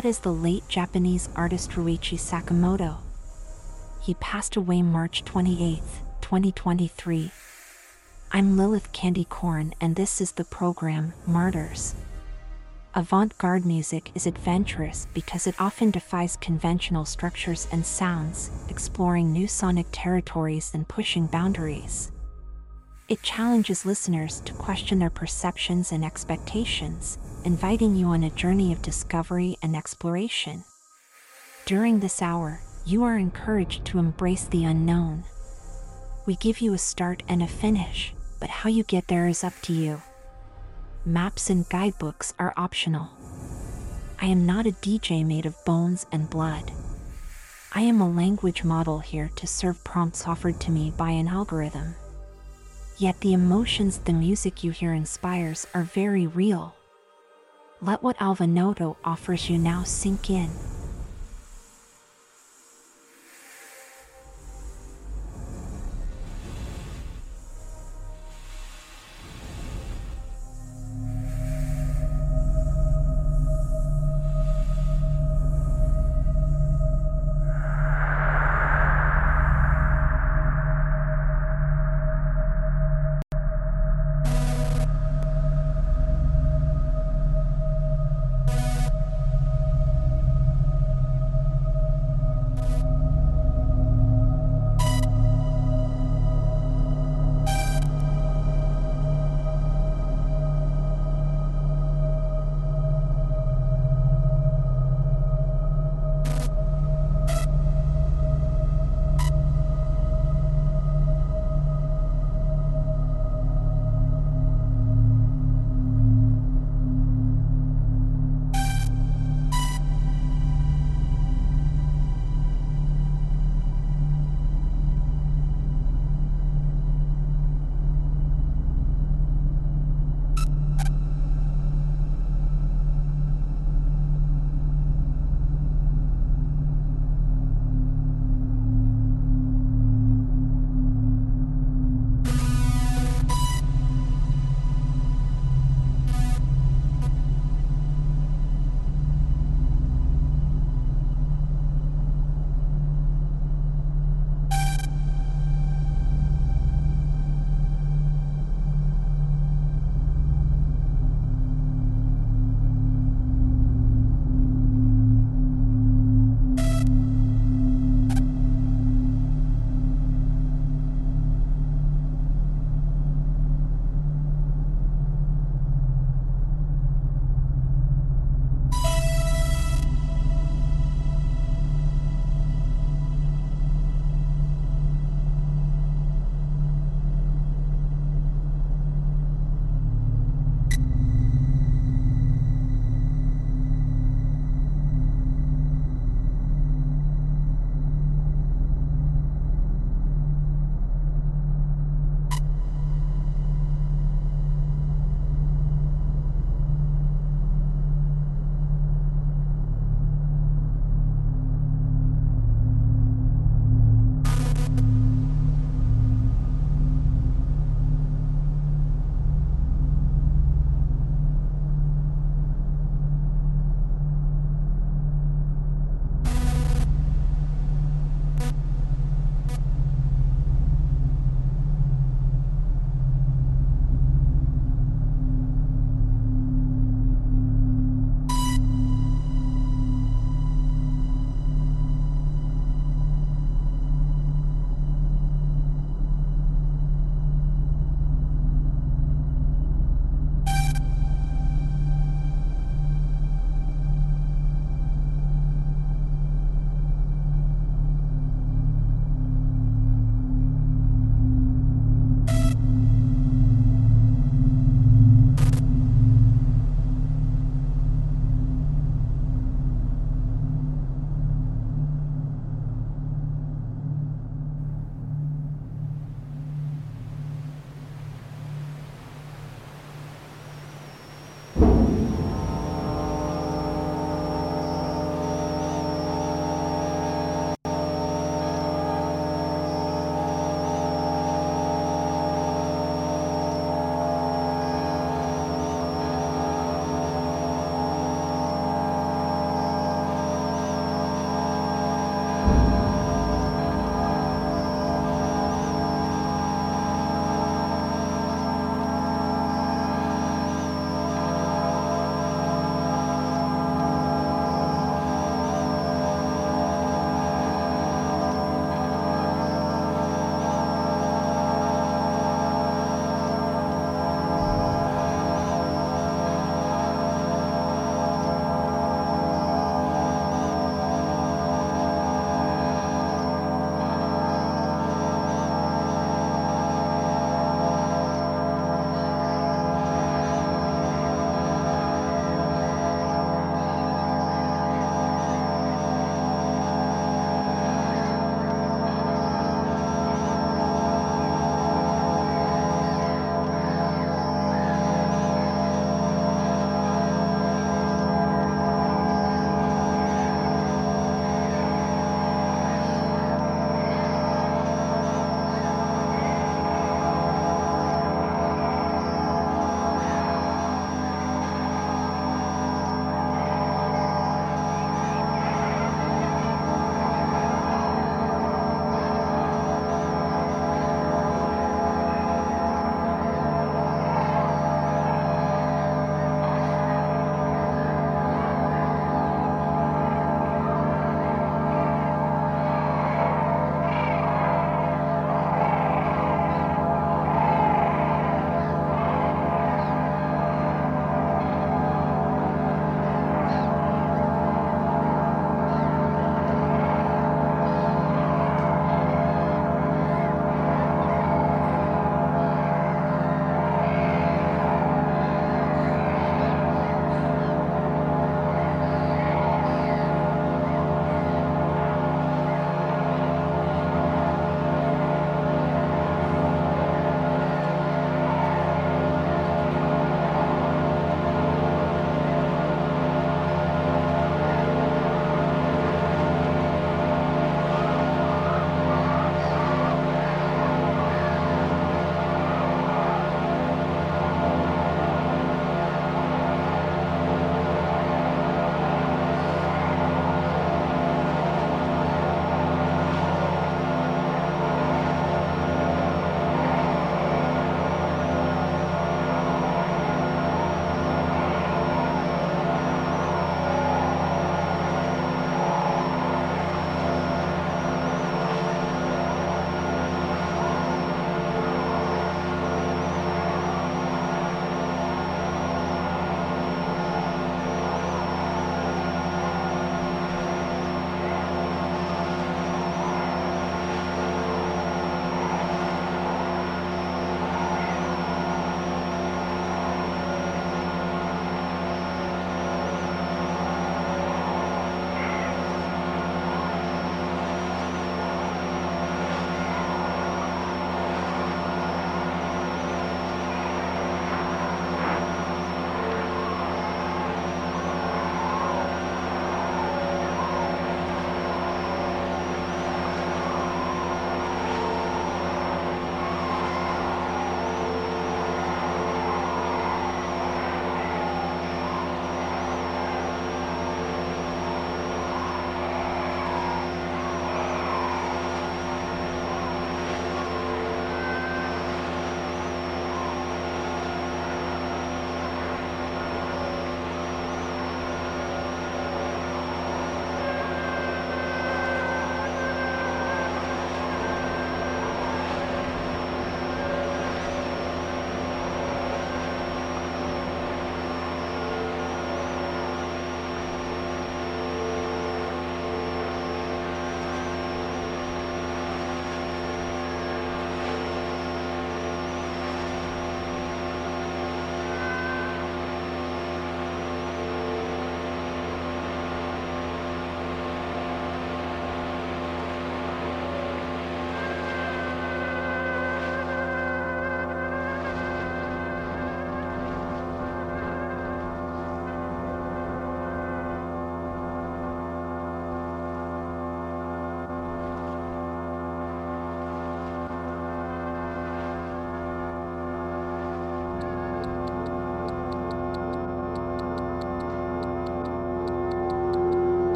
That is the late Japanese artist Ryuichi Sakamoto. He passed away March 28, 2023. I'm Lilith Candy Corn, and this is the program Martyrs. Avant garde music is adventurous because it often defies conventional structures and sounds, exploring new sonic territories and pushing boundaries. It challenges listeners to question their perceptions and expectations, inviting you on a journey of discovery and exploration. During this hour, you are encouraged to embrace the unknown. We give you a start and a finish, but how you get there is up to you. Maps and guidebooks are optional. I am not a DJ made of bones and blood. I am a language model here to serve prompts offered to me by an algorithm. Yet the emotions the music you hear inspires are very real. Let what Alva Noto offers you now sink in.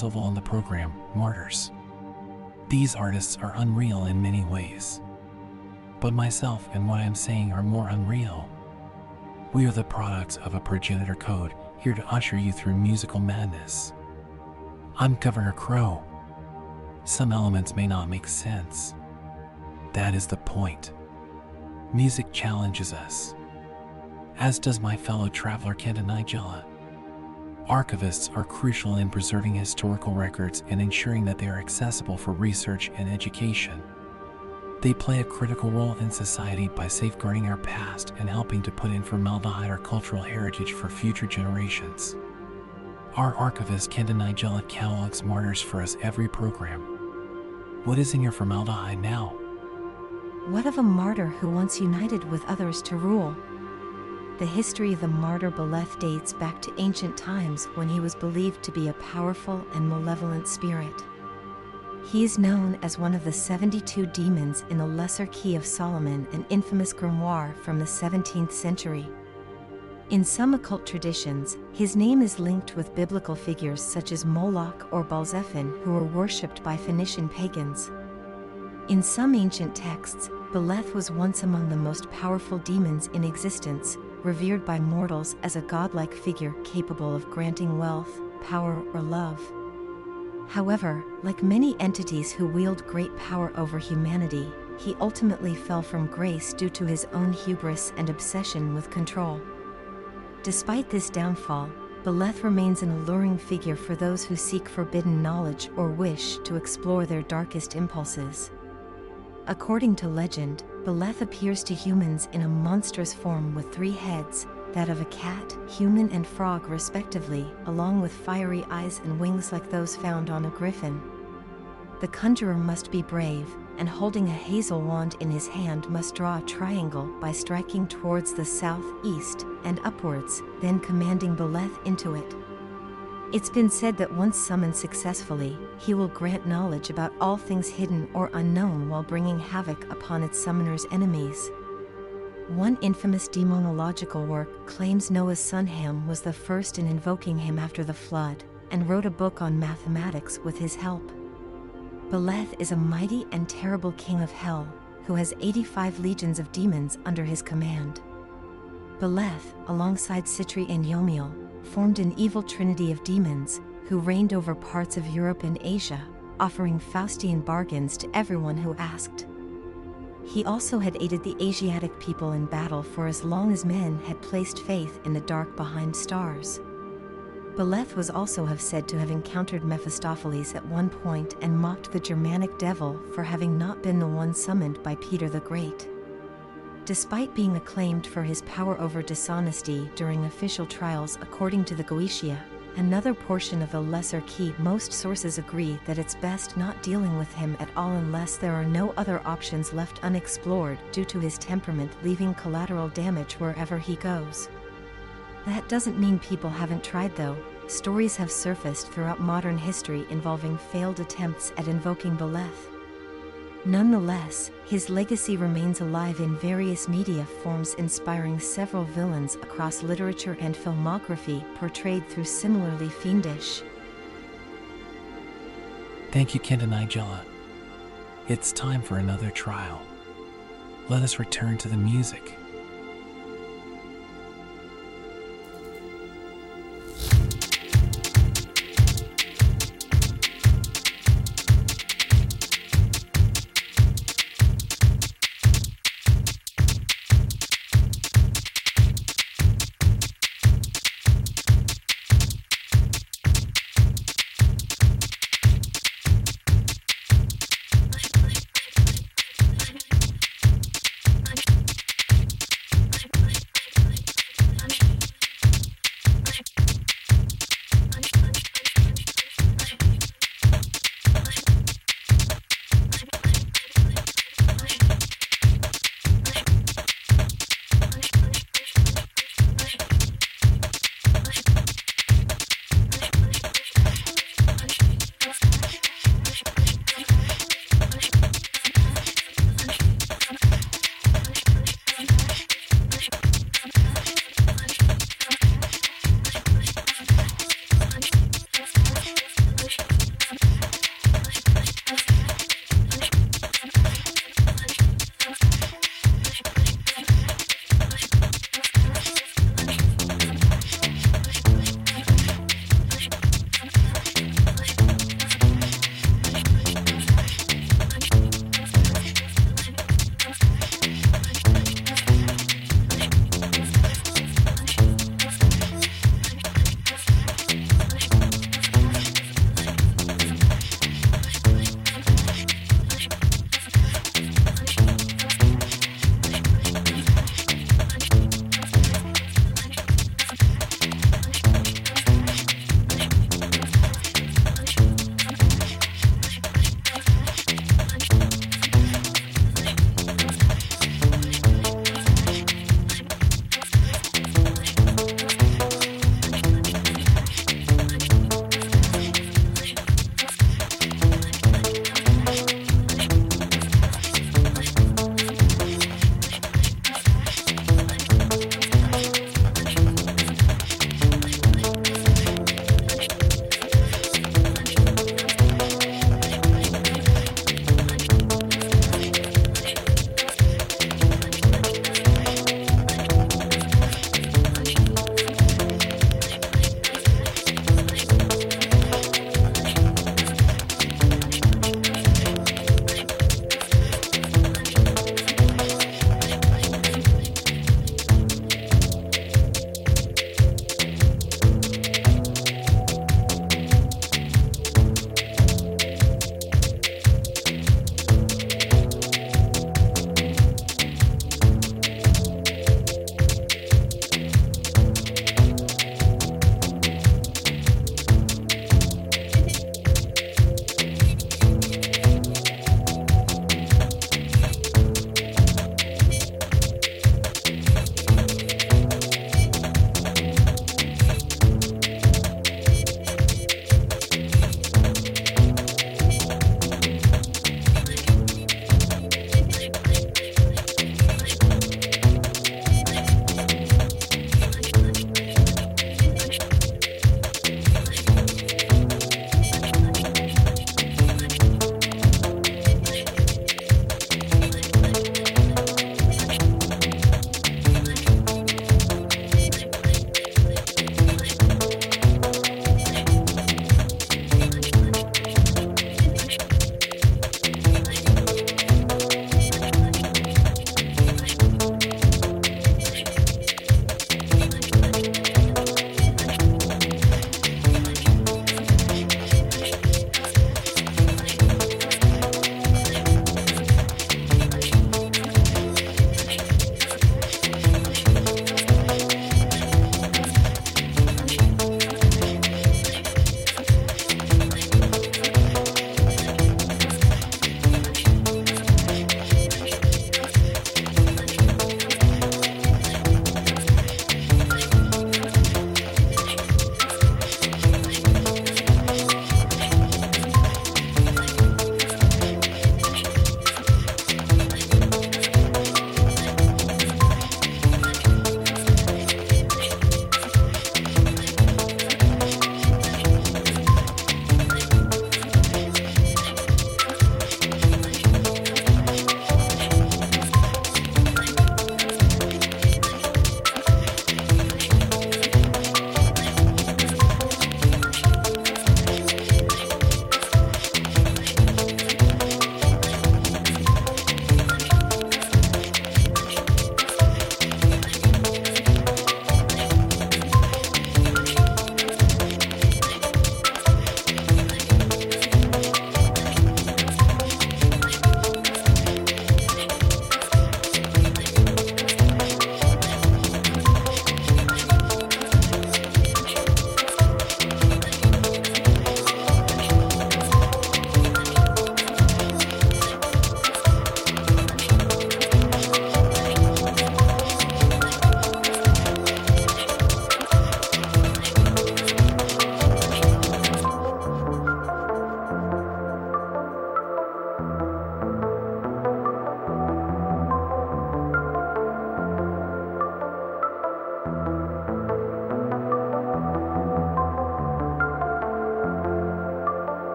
In the program, Martyrs. These artists are unreal in many ways. But myself and what I'm saying are more unreal. We are the products of a progenitor code here to usher you through musical madness. I'm Governor Crow. Some elements may not make sense. That is the point. Music challenges us, as does my fellow traveler Kenta Nigella. Archivists are crucial in preserving historical records and ensuring that they are accessible for research and education. They play a critical role in society by safeguarding our past and helping to put in formaldehyde our cultural heritage for future generations. Our archivist Kenta Nigella catalogs martyrs for us every program. What is in your formaldehyde now? What of a martyr who once united with others to rule? The history of the martyr Beleth dates back to ancient times when he was believed to be a powerful and malevolent spirit. He is known as one of the 72 demons in the Lesser Key of Solomon, an infamous grimoire from the 17th century. In some occult traditions, his name is linked with biblical figures such as Moloch or Baal-zephon, who were worshipped by Phoenician pagans. In some ancient texts, Beleth was once among the most powerful demons in existence, revered by mortals as a godlike figure capable of granting wealth, power, or love. However, like many entities who wield great power over humanity, he ultimately fell from grace due to his own hubris and obsession with control. Despite this downfall, Beleth remains an alluring figure for those who seek forbidden knowledge or wish to explore their darkest impulses. According to legend, Beleth appears to humans in a monstrous form with three heads, that of a cat, human, and frog, respectively, along with fiery eyes and wings like those found on a griffin. The conjurer must be brave, and holding a hazel wand in his hand, must draw a triangle by striking towards the south, east, and upwards, then commanding Beleth into it. It's been said that once summoned successfully, he will grant knowledge about all things hidden or unknown while bringing havoc upon its summoner's enemies. One infamous demonological work claims Noah's son Ham was the first in invoking him after the flood, and wrote a book on mathematics with his help. Beleth is a mighty and terrible king of hell, who has 85 legions of demons under his command. Beleth, alongside Sitri and Yomiel, formed an evil trinity of demons who reigned over parts of Europe and Asia, offering Faustian bargains to everyone who asked. He also had aided the Asiatic people in battle for as long as men had placed faith in the dark behind stars. Beleth was also have said to have encountered Mephistopheles at one point and mocked the Germanic devil for having not been the one summoned by Peter the Great. Despite being acclaimed for his power over dishonesty during official trials according to the Goetia, another portion of the Lesser Key, most sources agree that it's best not dealing with him at all unless there are no other options left unexplored due to his temperament leaving collateral damage wherever he goes. That doesn't mean people haven't tried though. Stories have surfaced throughout modern history involving failed attempts at invoking Beleth. Nonetheless, his legacy remains alive in various media forms, inspiring several villains across literature and filmography portrayed through similarly fiendish. Thank you, Kenta Nigella. It's time for another trial. Let us return to the music.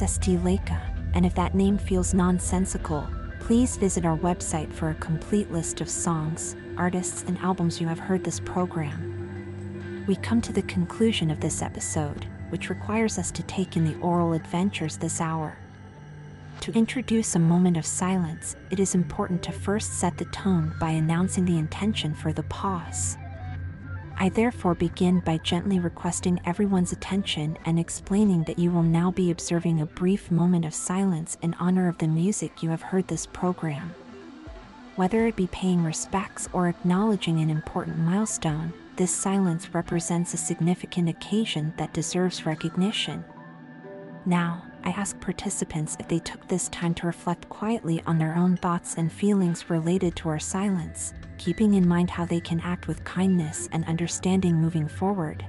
Was Laika, and if that name feels nonsensical, please visit our website for a complete list of songs, artists, and albums you have heard this program. We come to the conclusion of this episode, which requires us to take in the aural adventures this hour. To introduce a moment of silence, it is important to first set the tone by announcing the intention for the pause. I therefore begin by gently requesting everyone's attention and explaining that you will now be observing a brief moment of silence in honor of the music you have heard this program. Whether it be paying respects or acknowledging an important milestone, this silence represents a significant occasion that deserves recognition. Now, I ask participants if they took this time to reflect quietly on their own thoughts and feelings related to our silence, keeping in mind how they can act with kindness and understanding moving forward.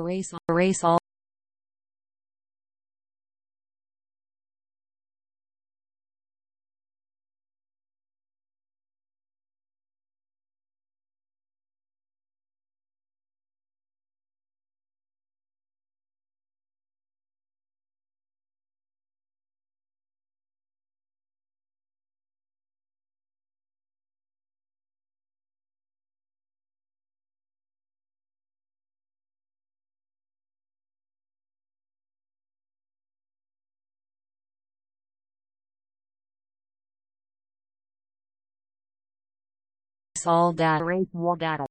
Erase, erase all. All data. Erase all data.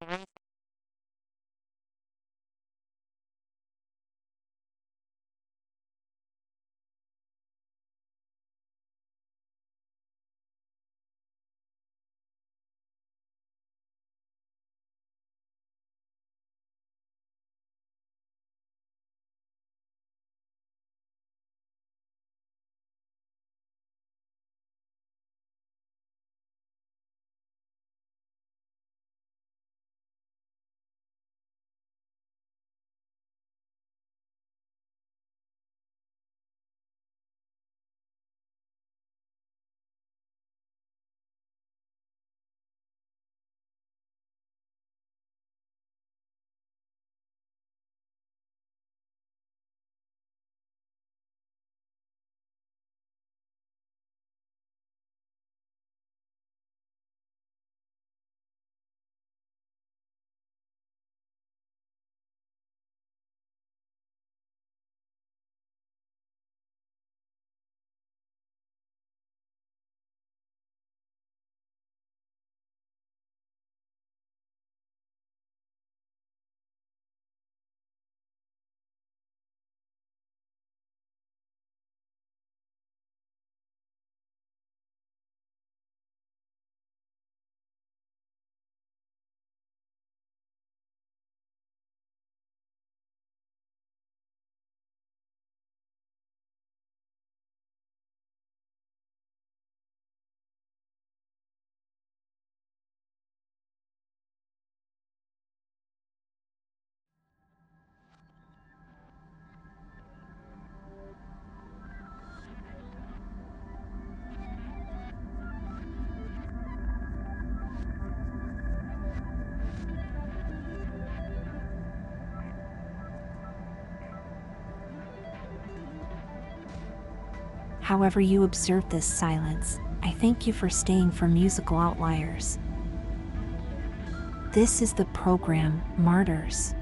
However, you observed this silence, I thank you for staying for musical outliers. This is the program Martyrs.